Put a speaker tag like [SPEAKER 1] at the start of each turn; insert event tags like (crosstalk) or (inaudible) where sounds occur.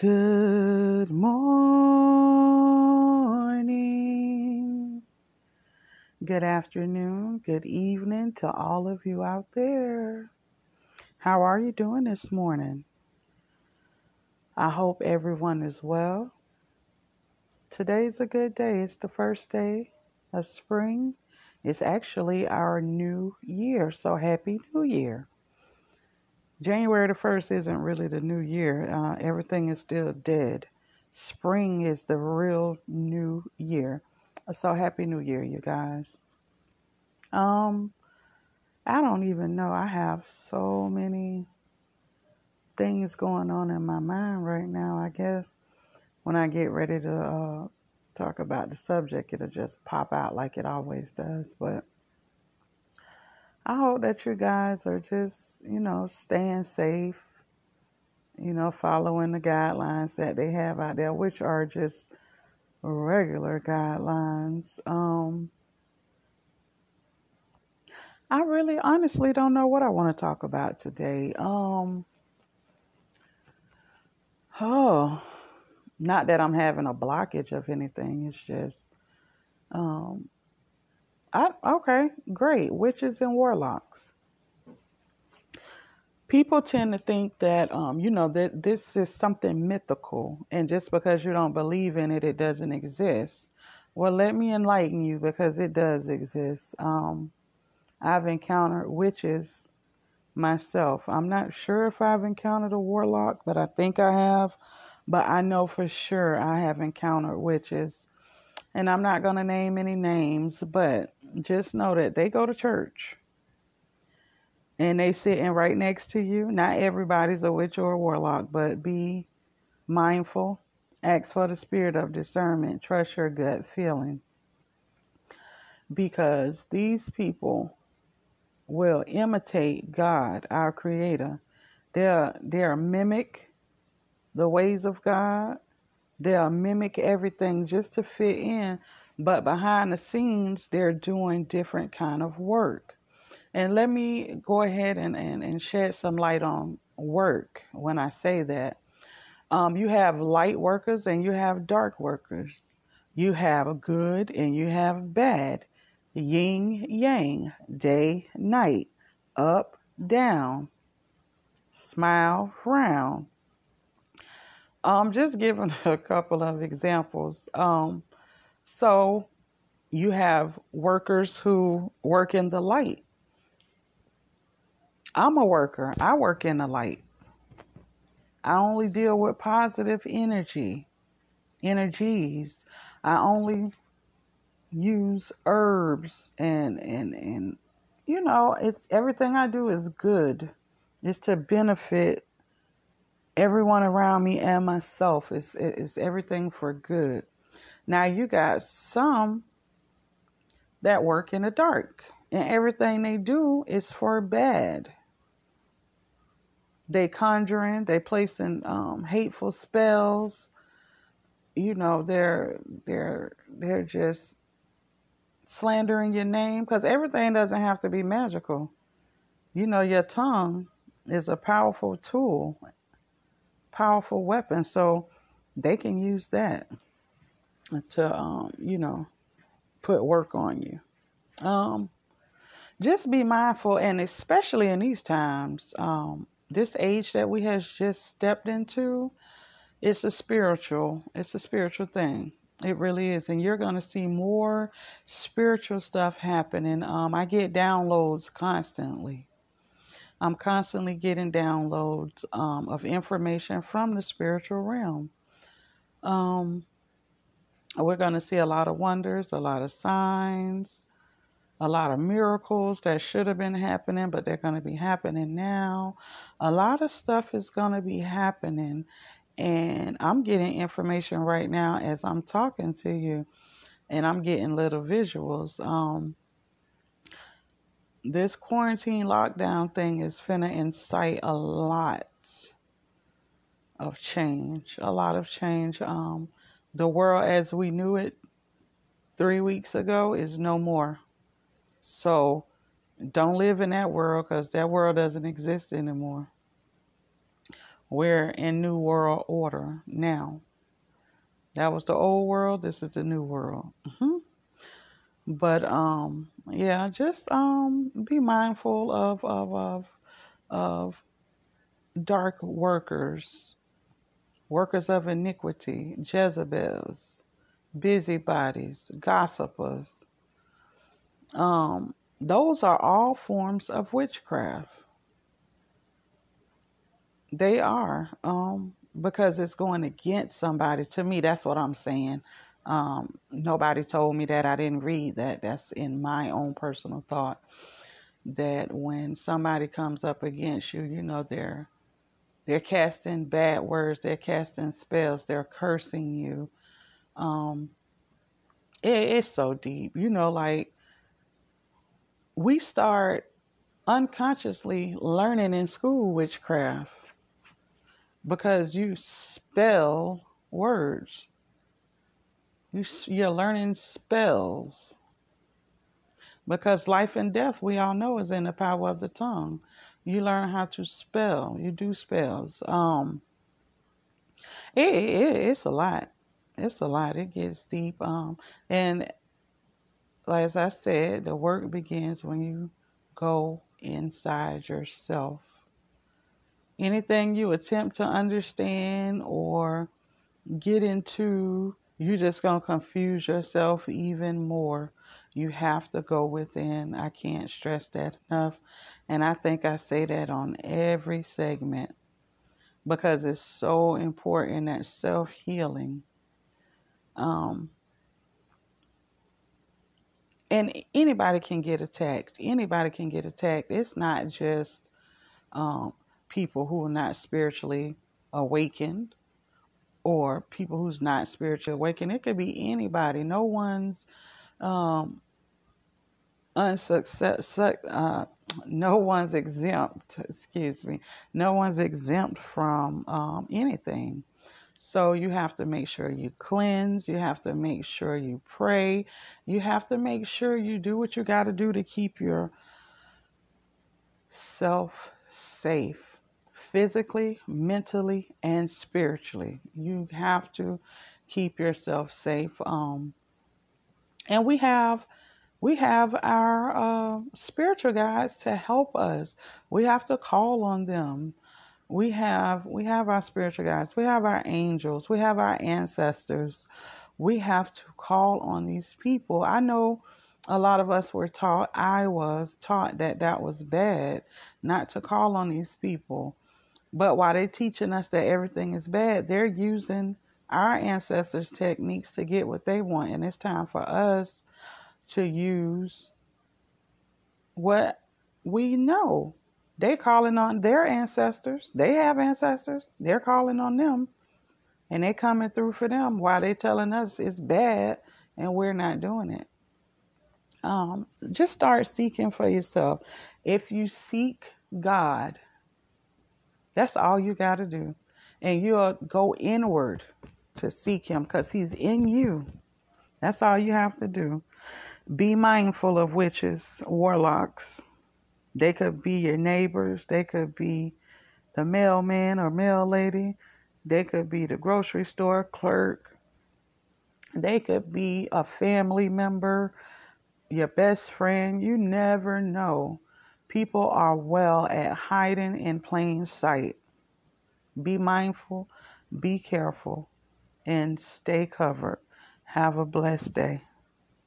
[SPEAKER 1] Good morning, good afternoon, good evening to all of you out there. How are you doing this morning? I hope everyone is well. Today's a good day. It's the first day of spring. It's actually our new year, so happy new year. January the 1st isn't really the new year. Uh, everything is still dead. Spring is the real new year. So happy new year, you guys. Um, I don't even know. I have so many things going on in my mind right now. I guess when I get ready to uh, talk about the subject, it'll just pop out like it always does. But I hope that you guys are just, you know, staying safe, you know, following the guidelines that they have out there, which are just regular guidelines. Um, I really honestly don't know what I want to talk about today. Um, oh, not that I'm having a blockage of anything. It's just, um, I, okay, great. Witches and warlocks. People tend to think that, um, you know, that this is something mythical, and just because you don't believe in it, it doesn't exist. Well, let me enlighten you because it does exist. Um, I've encountered witches myself. I'm not sure if I've encountered a warlock, but I think I have. But I know for sure I have encountered witches. And I'm not going to name any names, but just know that they go to church and they sitting right next to you. Not everybody's a witch or a warlock, but be mindful. Ask for the spirit of discernment. Trust your gut feeling. Because these people will imitate God, our creator. They'll, they'll mimic the ways of God. They'll mimic everything just to fit in but behind the scenes they're doing different kind of work. And let me go ahead and, and, and shed some light on work when i say that. Um, you have light workers and you have dark workers. You have good and you have bad. Yin yang day night up down smile frown. I'm um just giving (laughs) a couple of examples. Um so you have workers who work in the light. I'm a worker. I work in the light. I only deal with positive energy, energies. I only use herbs and and and you know, it's everything I do is good. It's to benefit everyone around me and myself. It's it's everything for good. Now you got some that work in the dark, and everything they do is for bad. They conjuring, they placing um, hateful spells. You know, they're they're they're just slandering your name because everything doesn't have to be magical. You know, your tongue is a powerful tool, powerful weapon, so they can use that to um, you know put work on you. Um, just be mindful, and especially in these times, um, this age that we have just stepped into, it's a spiritual, it's a spiritual thing. It really is, and you're to see more spiritual stuff happening. Um, I get downloads constantly. I'm constantly getting downloads um, of information from the spiritual realm. Um, we're going to see a lot of wonders, a lot of signs, a lot of miracles that should have been happening, but they're going to be happening now. A lot of stuff is going to be happening. And I'm getting information right now as I'm talking to you, and I'm getting little visuals. Um, this quarantine lockdown thing is finna incite a lot of change, a lot of change. Um, the world as we knew it three weeks ago is no more. So don't live in that world because that world doesn't exist anymore. We're in New World Order now. That was the old world. This is the new world. Mm-hmm. But um, yeah, just um, be mindful of of of of dark workers, workers of iniquity, Jezebels, busybodies, gossipers. Um, those are all forms of witchcraft. They are, um, because it's going against somebody. To me, that's what I'm saying. Um, nobody told me that. I didn't read that. That's in my own personal thought. That when somebody comes up against you, you know they're they're casting bad words, they're casting spells, they're cursing you. Um, it, it's so deep, you know. Like we start unconsciously learning in school witchcraft because you spell words. You, you're learning spells. Because life and death, we all know, is in the power of the tongue. You learn how to spell. You do spells. Um, it, it, it's a lot. It's a lot. It gets deep. Um, and as I said, the work begins when you go inside yourself anything you attempt to understand or get into, you're just going to confuse yourself even more. You have to go within. I can't stress that enough. And I think I say that on every segment because it's so important that self healing. Um, and anybody can get attacked. Anybody can get attacked. It's not just um, people who are not spiritually awakened or people who's not spiritually awakened. It could be anybody. No one's um, unsuccess, uh, no one's exempt, excuse me, no one's exempt from um, anything. So you have to make sure you cleanse, you have to make sure you pray, you have to make sure you do what you got to do to keep your self safe physically, mentally, and spiritually. You have to keep yourself safe. Um, and we have we have our uh, spiritual guides to help us. We have to call on them. We have we have our spiritual guides. We have our angels. We have our ancestors. We have to call on these people. I know a lot of us were taught. I was taught that that was bad, not to call on these people. But while they're teaching us that everything is bad, they're using our ancestors' techniques to get what they want. And it's time for us to use what we know. They're calling on their ancestors. They have ancestors. They're calling on them. And they're coming through for them while they're telling us it's bad and we're not doing it. Um, just start seeking for yourself. If you seek God, that's all you got to do. And you'll go inward to seek Him because He's in you. That's all you have to do. Be mindful of witches, warlocks. They could be your neighbors, they could be the mailman or mail lady, they could be the grocery store clerk, they could be a family member, your best friend. You never know People are well at hiding in plain sight. Be mindful, be careful, and stay covered. Have a blessed day.